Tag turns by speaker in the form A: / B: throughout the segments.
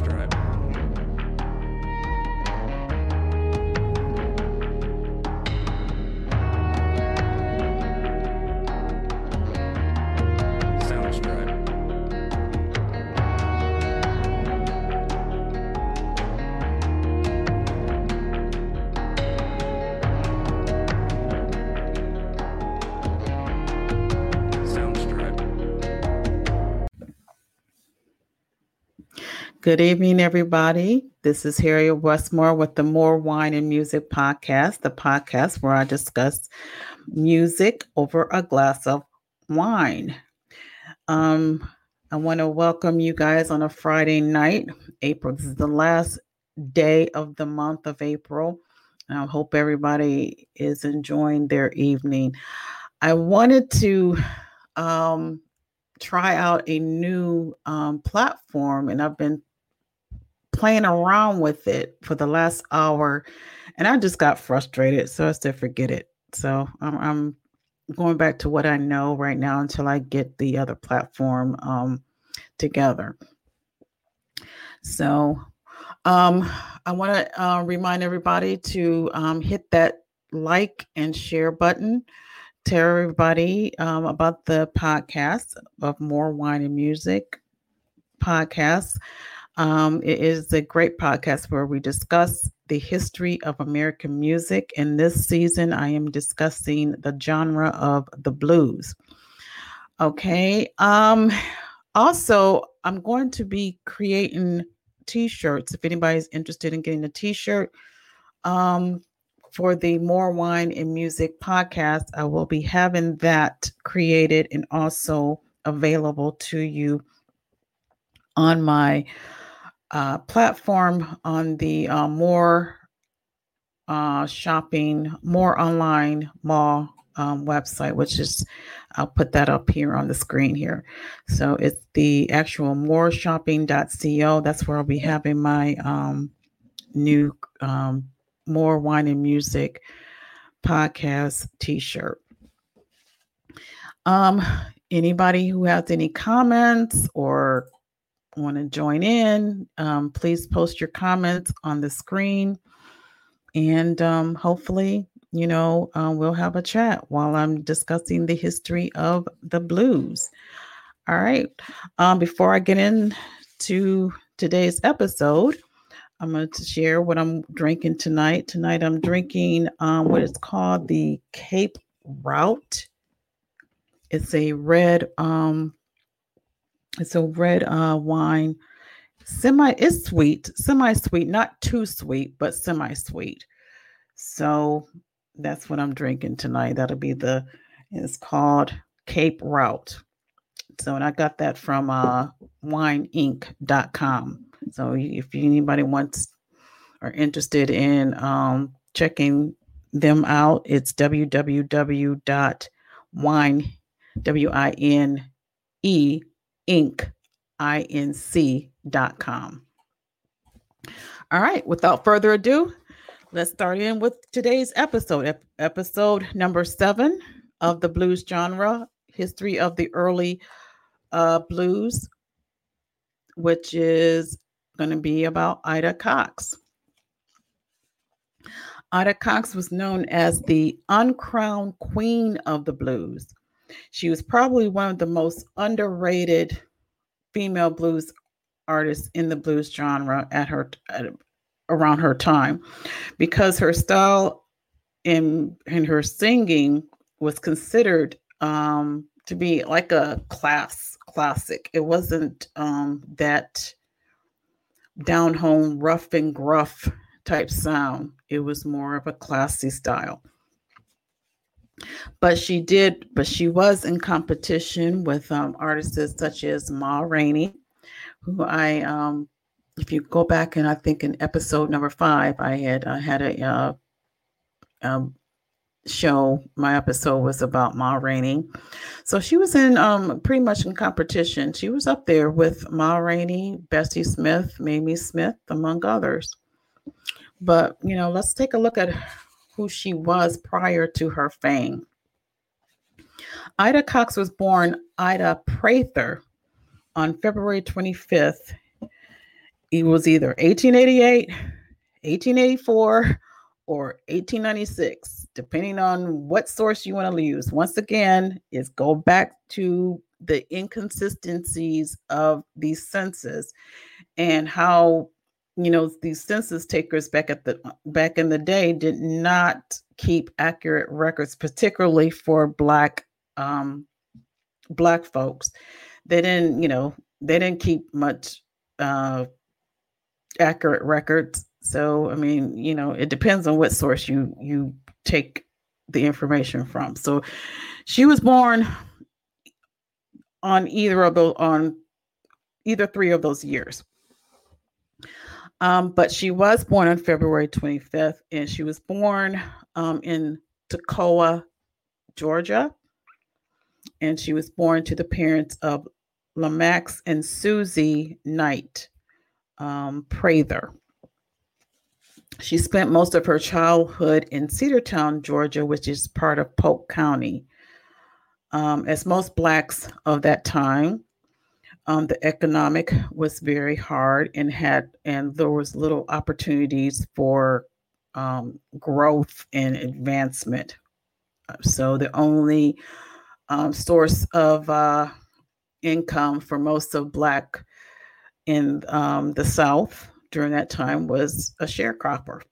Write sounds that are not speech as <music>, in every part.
A: Soundstripe.
B: Good evening, everybody. This is Harriet West Moore with the Moore Wine and Music podcast, the podcast where I discuss music over a glass of wine. Um, I want to welcome you guys on a Friday night. April, this is the last day of the month of April. I hope everybody is enjoying their evening. I wanted to um, try out a new um, platform, and I've been playing around with it for the last hour, and I just got frustrated, so I said, "Forget it." So I'm, I'm going back to what I know right now until I get the other platform um, together. So um, I want to uh, remind everybody to um, hit that like and share button. Tell everybody um, about the podcast of Moore Wine and Music podcast. Um, it is a great podcast where we discuss the history of American music. And this season, I am discussing the genre of the blues. Okay. Um, also, I'm going to be creating t-shirts if anybody's interested in getting a t-shirt um, for the Moore wine and music podcast i will be having that created and also available to you on my uh, platform on the uh, Moore uh, shopping Moore online mall um, website which is i'll put that up here on the screen here. So it's the actual mooreshopping.co that's where i'll be having my um, new um, Moore wine and music podcast t-shirt. Um anybody who has any comments or want to join in um, please post your comments on the screen and um, hopefully you know uh, we'll have a chat while i'm discussing the history of the blues all right um, before i get into today's episode I'm going to share what I'm drinking tonight. Tonight, I'm drinking um, what is called the Cape Route. It's a red, um, it's a red uh, wine. Semi, it's sweet, semi-sweet, not too sweet, but semi-sweet. So that's what I'm drinking tonight. That'll be the. It's called Cape Route. So, and I got that from uh, WineInc.com. So if anybody wants or interested in um, checking them out, it's www.wine, W-I-N-E, Inc, dot com. All right, without further ado, let's start in with today's episode, ep- episode number seven of the blues genre, history of the early uh, blues, which is going to be about Ida Cox. Ida Cox was known as the uncrowned queen of the blues. She was probably one of the most underrated female blues artists in the blues genre at her at, around her time because her style in in her singing was considered um, to be like a class classic. It wasn't um, that down home, rough and gruff type sound. It was more of a classy style. But she did, but she was in competition with um, artists such as Ma Rainey, who I, um, if you go back and I think in episode number five, I had I had a uh, um, show. My episode was about Ma Rainey. So she was in um pretty much in competition. She was up there with Ma Rainey, Bessie Smith, Mamie Smith, among others. But you know, let's take a look at who she was prior to her fame. Ida Cox was born Ida Prather on February 25th it was either 1888, 1884, or 1896, depending on what source you want to use. Once again, is go back to the inconsistencies of these census and how you know these census takers back at the back in the day did not keep accurate records particularly for black um black folks. They didn't you know they didn't keep much uh accurate records. So i mean you know it depends on what source you you take the information from. So she was born on either of those on either three of those years um, but she was born on February 25th, and she was born um, in Toccoa, Georgia. And she was born to the parents of Lamax and Susie Knight um, Prather. She spent most of her childhood in Cedartown, Georgia, which is part of Polk County. Um, as most Blacks of that time, um, the economic was very hard and had and there was little opportunities for um, growth and advancement. Uh, so the only um, source of uh, income for most of black in um, the south during that time was a sharecropper.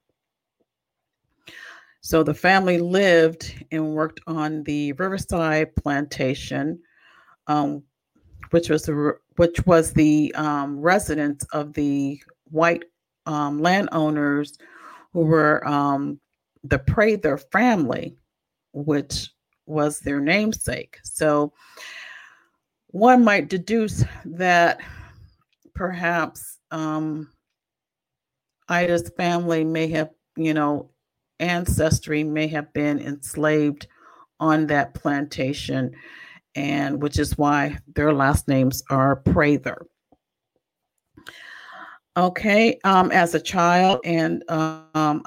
B: So the family lived and worked on the riverside plantation um, which was the which was the um, residence of the white um, landowners who were um, the Prather family, which was their namesake. So one might deduce that perhaps um, Ida's family may have, you know, ancestry may have been enslaved on that plantation and which is why their last names are Prather. Okay, um, as a child, and um,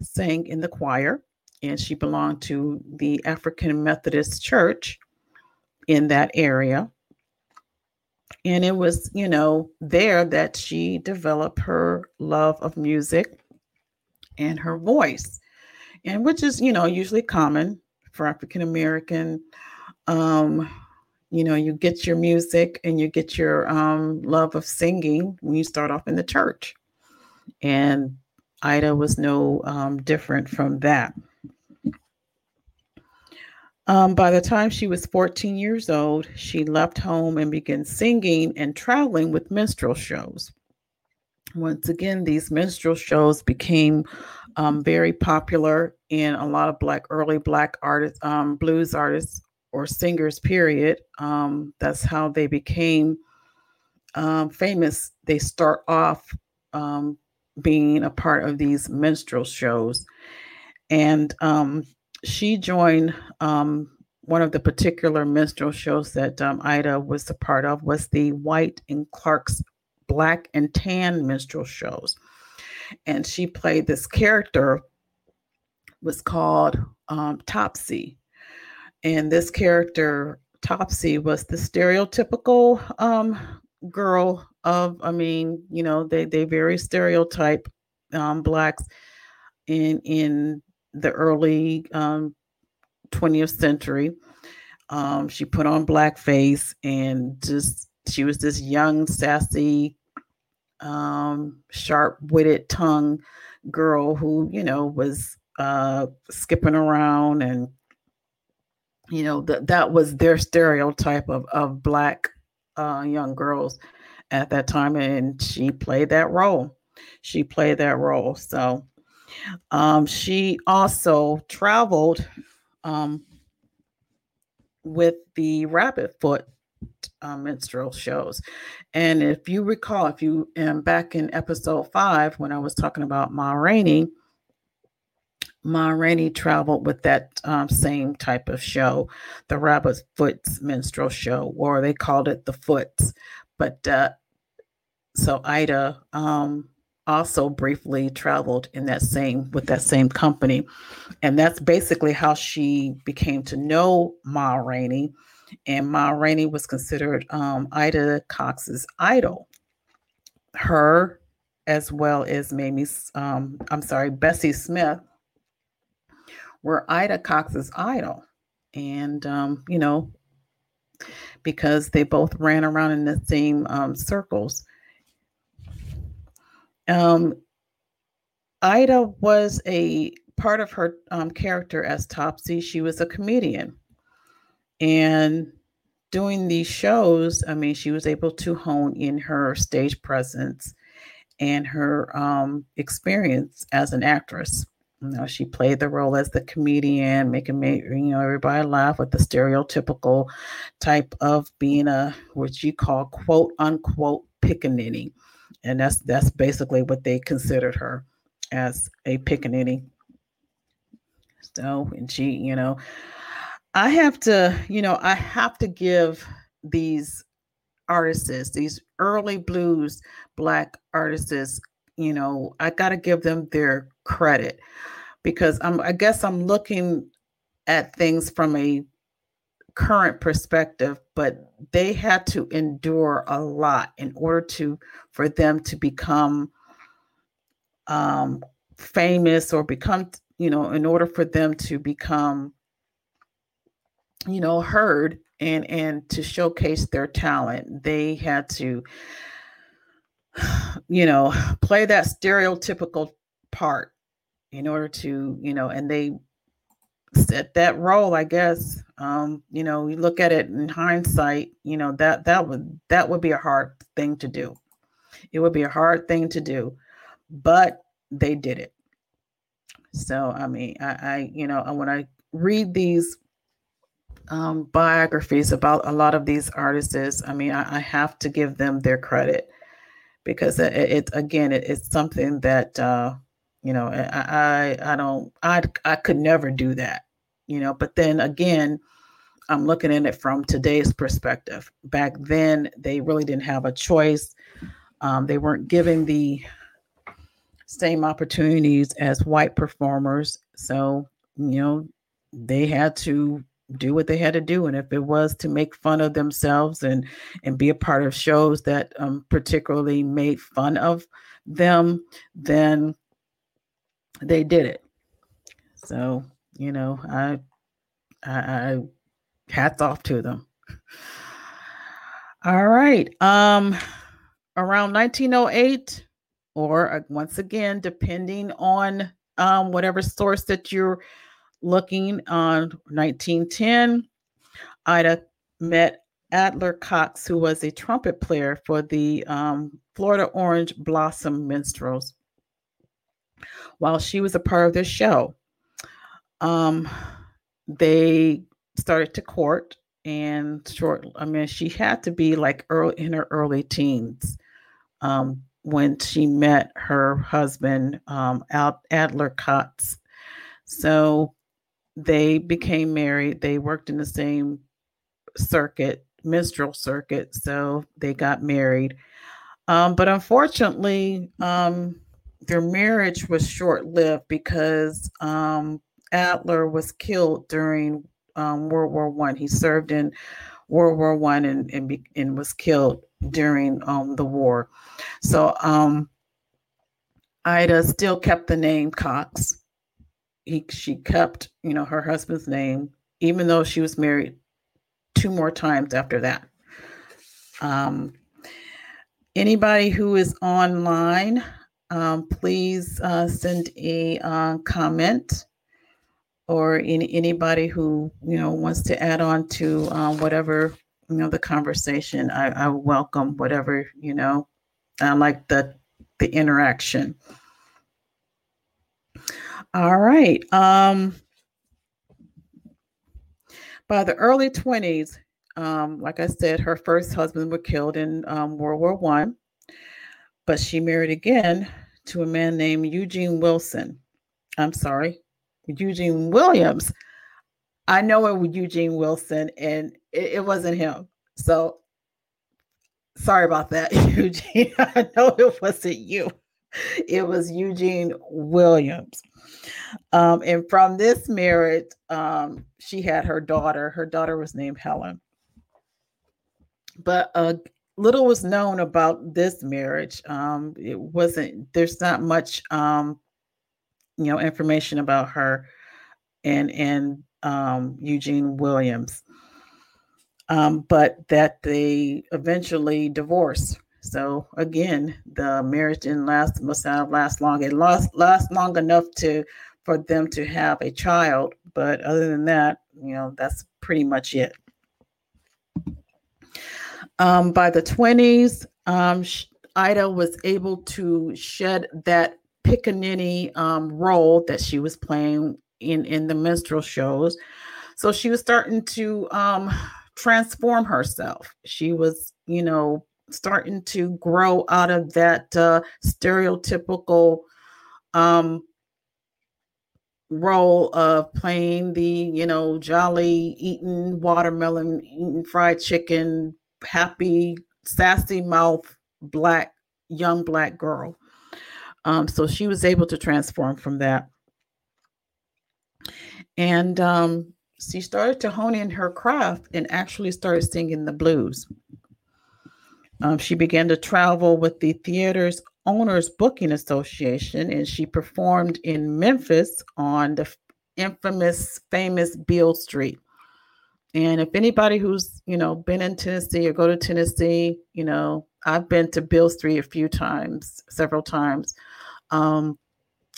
B: sang in the choir, and she belonged to the African Methodist Church in that area. And it was, you know, there that she developed her love of music and her voice, and which is, you know, usually common for African American um, you know, you get your music and you get your um, love of singing when you start off in the church. And Ida was no um, different from that. Um, by the time she was 14 years old, she left home and began singing and traveling with minstrel shows. Once again, these minstrel shows became um, very popular, and a lot of black early black artists, um, blues artists, or singers, period. Um, that's how they became um, famous. They start off um, being a part of these minstrel shows. And um, she joined um, one of the particular minstrel shows that um, Ida was a part of was the White and Clark's Black and Tan minstrel shows. And she played this character was called Topsy and this character Topsy was the stereotypical um, girl of, I mean, you know, they they very stereotype um, blacks in in the early um, 20th century. Um, she put on blackface and just she was this young, sassy, um, sharp-witted tongue girl who, you know, was uh, skipping around and you know that that was their stereotype of of black uh, young girls at that time, and she played that role. She played that role. So um, she also traveled um, with the Rabbit Foot uh, minstrel shows. And if you recall, if you am back in episode five when I was talking about Ma Rainey, Ma Rainey traveled with that um, same type of show, the Rabbit Foots minstrel show, or they called it the Foots. But uh, so Ida um, also briefly traveled in that same with that same company, and that's basically how she became to know Ma Rainey. And Ma Rainey was considered um, Ida Cox's idol. Her as well as Mamie, um, I'm sorry, Bessie Smith, were Ida Cox's idol. And, um, you know, because they both ran around in the same um, circles. Um, Ida was a part of her um, character as Topsy. She was a comedian. And doing these shows, I mean, she was able to hone in her stage presence and her um, experience as an actress. You know, she played the role as the comedian, making you know everybody laugh with the stereotypical type of being a what you call quote unquote pickaninny, and that's that's basically what they considered her as a pickaninny. So, and she, you know, I have to, you know, I have to give these artists, these early blues black artists, you know, I got to give them their credit because I'm I guess I'm looking at things from a current perspective, but they had to endure a lot in order to for them to become um famous or become, you know, in order for them to become you know heard and and to showcase their talent they had to <sighs> you know play that stereotypical part in order to you know and they set that role i guess um you know you look at it in hindsight you know that that would that would be a hard thing to do. It would be a hard thing to do but they did it. So i mean i i you know when i read these um, biographies about a lot of these artists, I mean, I, I have to give them their credit because it, it again, it, it's something that uh, you know I, I I don't I I could never do that, you know. But then again, I'm looking at it from today's perspective. Back then, they really didn't have a choice. Um, they weren't given the same opportunities as white performers, so you know they had to do what they had to do and if it was to make fun of themselves and and be a part of shows that um, particularly made fun of them then they did it. So you know i i, I hats off to them. All right um around 1908 or uh, once again depending on um whatever source that you're looking on 1910, Ida met Adler Cox, who was a trumpet player for the um, Florida Orange Blossom Minstrels, while she was a part of this show. Um, they started to court, and short. I mean, she had to be like early in her early teens um, when she met her husband, um, Adler Cox. So they became married. They worked in the same circuit, minstrel circuit. So they got married. Um, but unfortunately, um, their marriage was short lived because um, Adler was killed during um, World War One. He served in World War One and, and, and was killed during um, the war. So um, Ida still kept the name Cox he she kept you know her husband's name even though she was married two more times after that um, anybody who is online um, please uh, send a uh, comment or any, anybody who you know wants to add on to um, whatever you know the conversation I, I welcome whatever you know i like the the interaction all right. Um, by the early 20s, um, like I said, her first husband was killed in um, World War One, but she married again to a man named Eugene Wilson. I'm sorry, Eugene Williams. I know it was Eugene Wilson, and it, it wasn't him. So sorry about that, <laughs> Eugene. I know it wasn't you. It was Eugene Williams. Um, and from this marriage, um, she had her daughter. Her daughter was named Helen. But a little was known about this marriage. Um, it wasn't. There's not much, um, you know, information about her and and um, Eugene Williams. Um, but that they eventually divorced. So again, the marriage didn't last must not last long. It lost last long enough to for them to have a child, but other than that, you know, that's pretty much it. Um, by the 20s, um, Ida was able to shed that pickaninny um, role that she was playing in, in the minstrel shows. So she was starting to um, transform herself. She was, you know, starting to grow out of that uh, stereotypical um, role of playing the, you know, jolly, eating watermelon, eating fried chicken, happy, sassy mouth, black, young black girl. Um, so she was able to transform from that. And um, she started to hone in her craft and actually started singing the blues. Um, she began to travel with the theater's Owners Booking Association, and she performed in Memphis on the infamous, famous Beale Street. And if anybody who's, you know, been in Tennessee or go to Tennessee, you know, I've been to Beale Street a few times, several times. Um,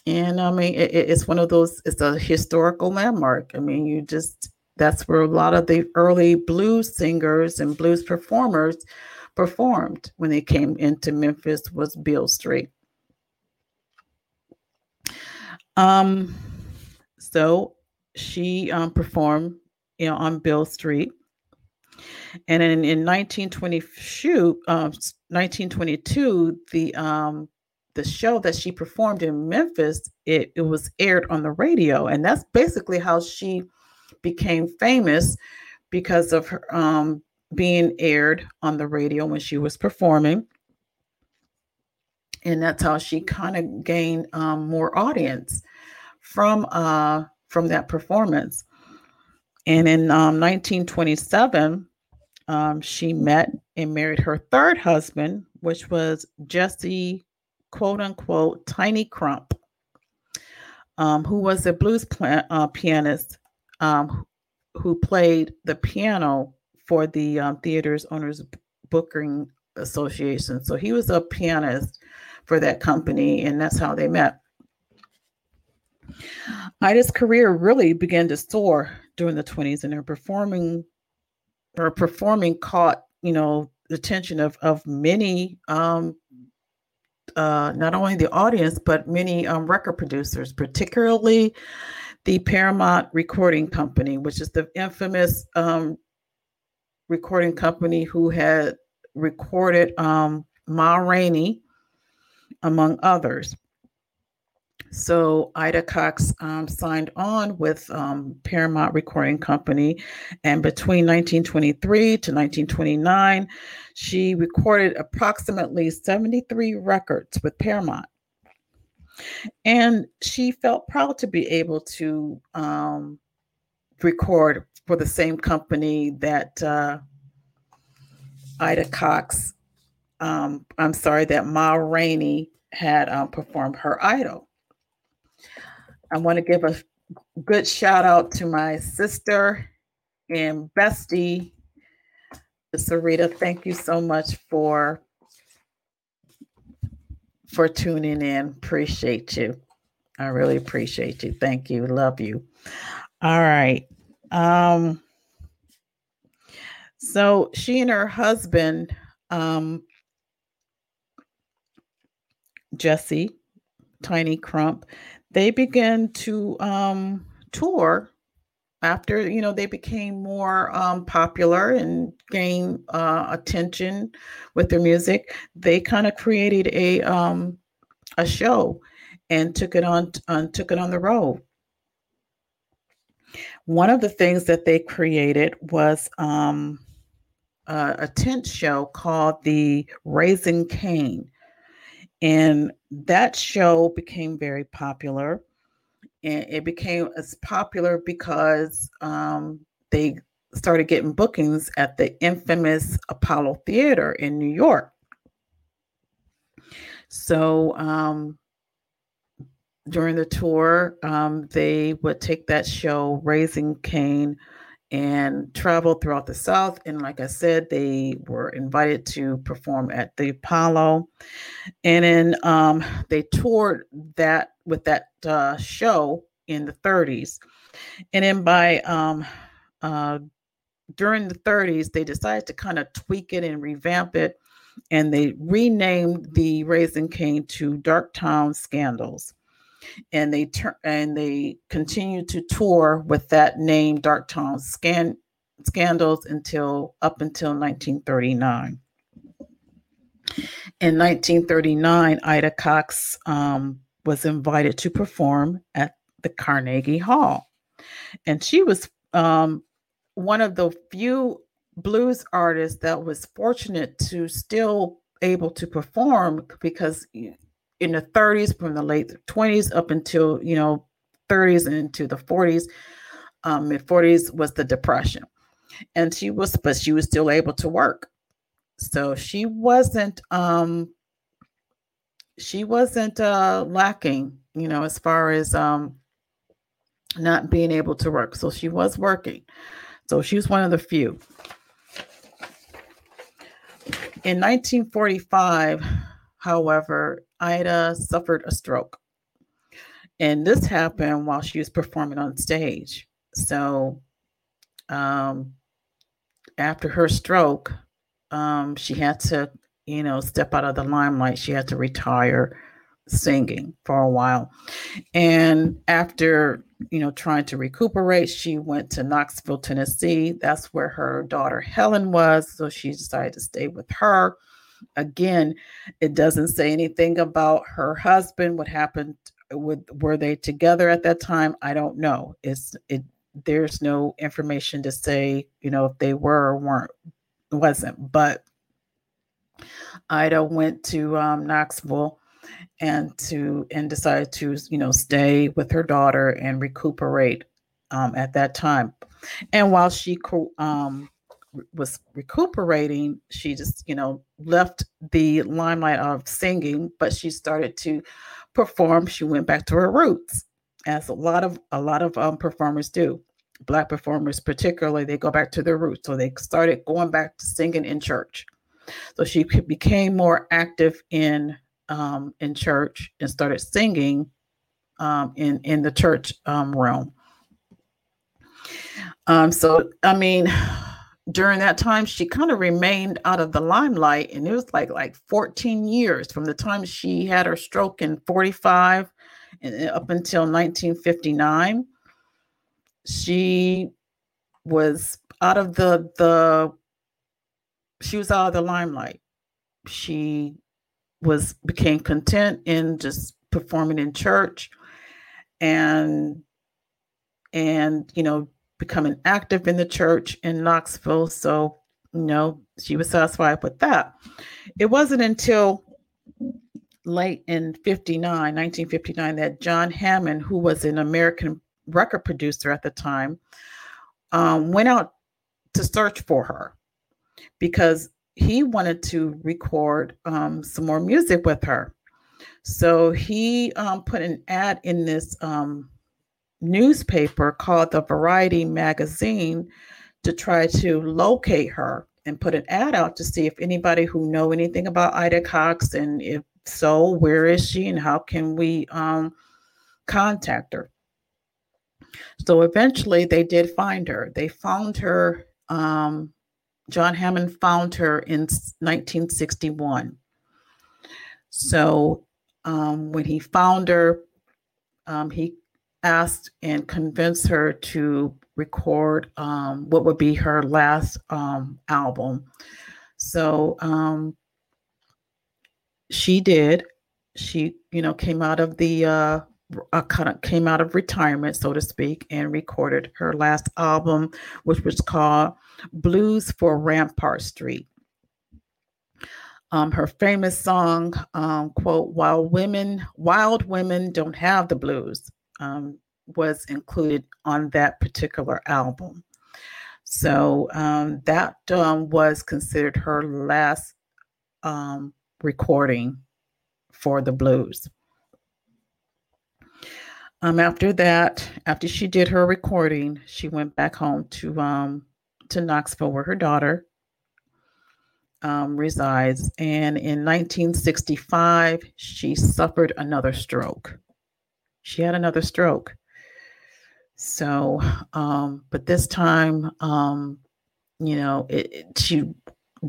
B: and I mean, it, it's one of those, it's a historical landmark. I mean, you just, that's where a lot of the early blues singers and blues performers performed when they came into Memphis was Beale Street. Um, so she um, performed you know, on Beale Street. And in, in 1920, um, 1922, the um, the show that she performed in Memphis, it, it was aired on the radio. And that's basically how she became famous because of her um, being aired on the radio when she was performing. And that's how she kind of gained um, more audience from uh, from that performance. And in um, 1927, um, she met and married her third husband, which was Jesse, quote unquote, Tiny Crump, um, who was a blues uh, pianist um, who played the piano for the um, theater's owners booking association. So he was a pianist for that company, and that's how they met. Ida's career really began to soar during the 20s, and her performing her performing caught, you know, the attention of of many um, uh, not only the audience but many um, record producers, particularly the Paramount Recording Company, which is the infamous um, recording company who had recorded um, Ma Rainey, among others. So Ida Cox um, signed on with um, Paramount Recording Company, and between 1923 to 1929, she recorded approximately 73 records with Paramount. And she felt proud to be able to um, record for the same company that uh, Ida Cox, um, I'm sorry, that Ma Rainey had um, performed her idol. I want to give a good shout out to my sister and bestie, Sarita. Thank you so much for for tuning in. Appreciate you. I really appreciate you. Thank you. Love you. All right. Um, so she and her husband, um, Jesse, Tiny Crump, they began to um, tour after you know they became more um, popular and gained uh, attention with their music. They kind of created a um, a show and took it on uh, took it on the road. One of the things that they created was um, a, a tent show called the Raising Cain. And that show became very popular. And it became as popular because um, they started getting bookings at the infamous Apollo Theater in New York. So um, during the tour, um, they would take that show, Raising Cain, and traveled throughout the South. And like I said, they were invited to perform at the Apollo. And then um, they toured that with that uh, show in the 30s. And then by um, uh, during the 30s, they decided to kind of tweak it and revamp it. And they renamed the Raising Cain to Darktown Scandals and they turn and they continued to tour with that name Darktown Scan- Scandals until up until 1939. In 1939, Ida Cox um, was invited to perform at the Carnegie Hall, and she was um, one of the few blues artists that was fortunate to still able to perform because in the 30s from the late 20s up until you know 30s and into the 40s um, mid 40s was the depression. And she was but she was still able to work. So she wasn't um she wasn't uh lacking you know as far as um not being able to work. So she was working. So she was one of the few. In 1945 however Ida suffered a stroke. And this happened while she was performing on stage. So, um, after her stroke, um, she had to, you know, step out of the limelight. She had to retire singing for a while. And after, you know, trying to recuperate, she went to Knoxville, Tennessee. That's where her daughter Helen was. So she decided to stay with her. Again, it doesn't say anything about her husband. What happened with were they together at that time? I don't know. It's it there's no information to say, you know, if they were or weren't wasn't. But Ida went to um, Knoxville and to and decided to you know stay with her daughter and recuperate um, at that time. And while she um, was recuperating, she just, you know, left the limelight of singing, but she started to perform. She went back to her roots, as a lot of a lot of um, performers do. Black performers, particularly, they go back to their roots. So they started going back to singing in church. So she became more active in um, in church and started singing um, in in the church um, realm. Um, so I mean during that time she kind of remained out of the limelight and it was like like 14 years from the time she had her stroke in 45 and uh, up until 1959 she was out of the the she was out of the limelight. She was became content in just performing in church and and you know becoming active in the church in Knoxville. So, you know, she was satisfied with that. It wasn't until late in 59, 1959, that John Hammond, who was an American record producer at the time, um, went out to search for her because he wanted to record um, some more music with her. So he um, put an ad in this um, newspaper called the Variety magazine to try to locate her and put an ad out to see if anybody who know anything about Ida Cox and if so, where is she and how can we um, contact her? So eventually they did find her. They found her, um, John Hammond found her in 1961. So um, when he found her, um, he asked and convinced her to record um, what would be her last um, album. So um, she did. She, you know, came out of the uh, uh, kind of came out of retirement, so to speak, and recorded her last album, which was called Blues for Rampart Street. Um, her famous song, um, quote, "While women, wild women don't have the blues," um, was included on that particular album. So um, that um, was considered her last um, recording for the blues. Um, after that, after she did her recording, she went back home to um, to Knoxville, where her daughter um, resides. And in 1965, she suffered another stroke. She had another stroke. So, um, but this time, um, you know, it, it, she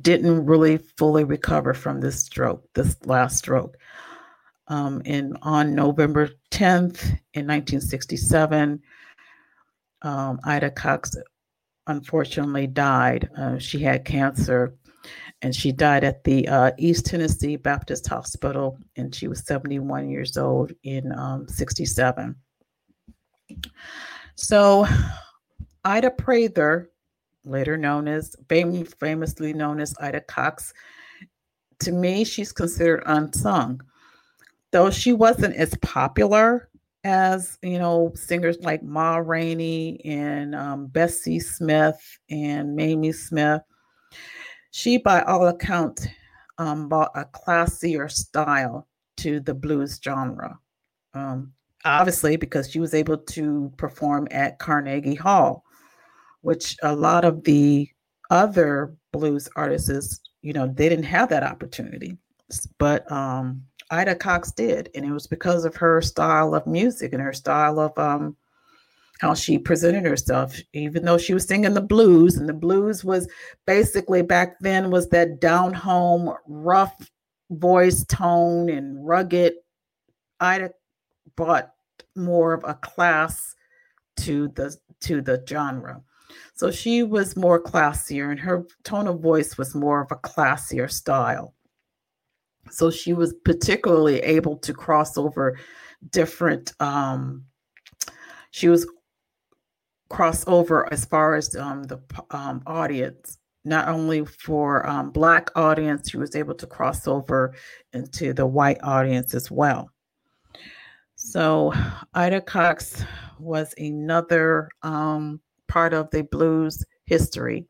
B: didn't really fully recover from this stroke, this last stroke. Um, and on November 10th in 1967, um, Ida Cox unfortunately died. Uh, she had cancer and she died at the uh, East Tennessee Baptist Hospital, and she was 71 years old in um, 67. So, Ida Prather, later known as fam- famously known as Ida Cox, to me, she's considered unsung. Though she wasn't as popular as you know singers like Ma Rainey and um, Bessie Smith and Mamie Smith, she, by all accounts, um, brought a classier style to the blues genre. Um, obviously, because she was able to perform at Carnegie Hall, which a lot of the other blues artists, you know, they didn't have that opportunity. But um, Ida Cox did, and it was because of her style of music and her style of um, how she presented herself, even though she was singing the blues, and the blues was basically back then was that down home, rough voice tone and rugged. Ida brought more of a class to the to the genre. So she was more classier, and her tone of voice was more of a classier style. So she was particularly able to cross over different. Um, she was crossover as far as um, the um, audience. Not only for um, black audience she was able to cross over into the white audience as well. So ida cox was another um, part of the blues history.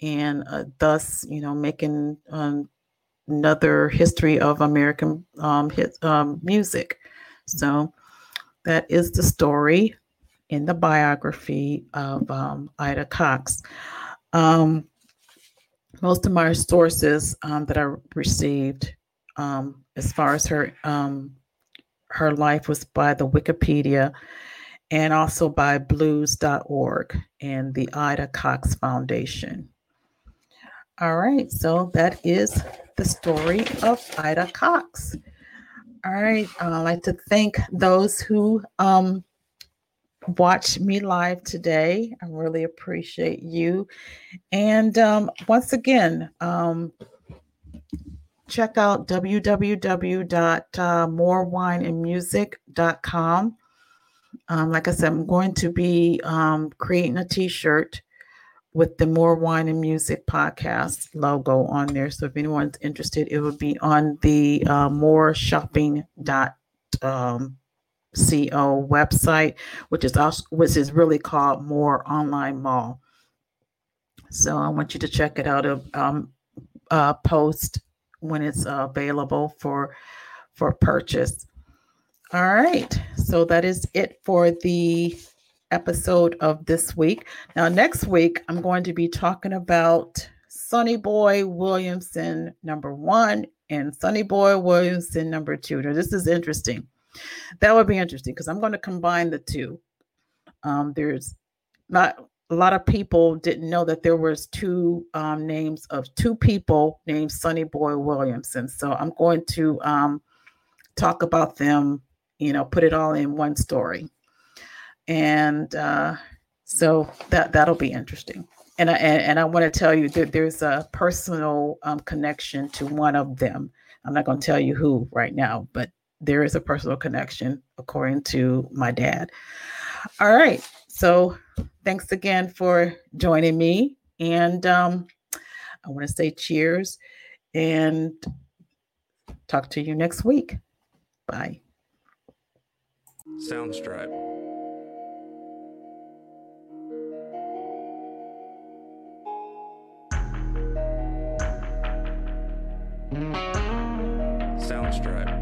B: And uh, thus you know making um, another history of american um, hit, music. So that is the story in the biography of um, Ida Cox. Um, most of my sources um, that I received um, as far as her um, her life was by the Wikipedia and also by blues.org and the Ida Cox Foundation. All right, so that is the story of Ida Cox. All right, I'd like to thank those who um, watch me live today. I really appreciate you. And um, once again, um, check out www.moorewineandmusic.com. Um, like I said, I'm going to be um, creating a t shirt with the Moore Wine and Music podcast logo on there. So if anyone's interested, it will be on the uh, mooreshopping.com co website which is also which is really called Moore online mall. So i want you to check it out of um, uh, post when it's uh, available for for purchase. All right so that is it for the episode of this week. Now next week i'm going to be talking about sonny boy williamson number one and sonny boy williamson number two. Now this is interesting that would be interesting because I'm going to combine the two. Um, there's not a lot of people didn't know that there was two um, names of two people named Sonny Boy Williamson. So I'm going to um, talk about them, you know, put it all in one story. And uh, so that that'll be interesting. And I, and, I want to tell you that there's a personal um, connection to one of them. I'm not going to tell you who right now, but there is a personal connection, according to my dad. All right. So thanks again for joining me. And um, I want to say cheers and talk to you next week. Bye.
A: Soundstripe. Soundstripe.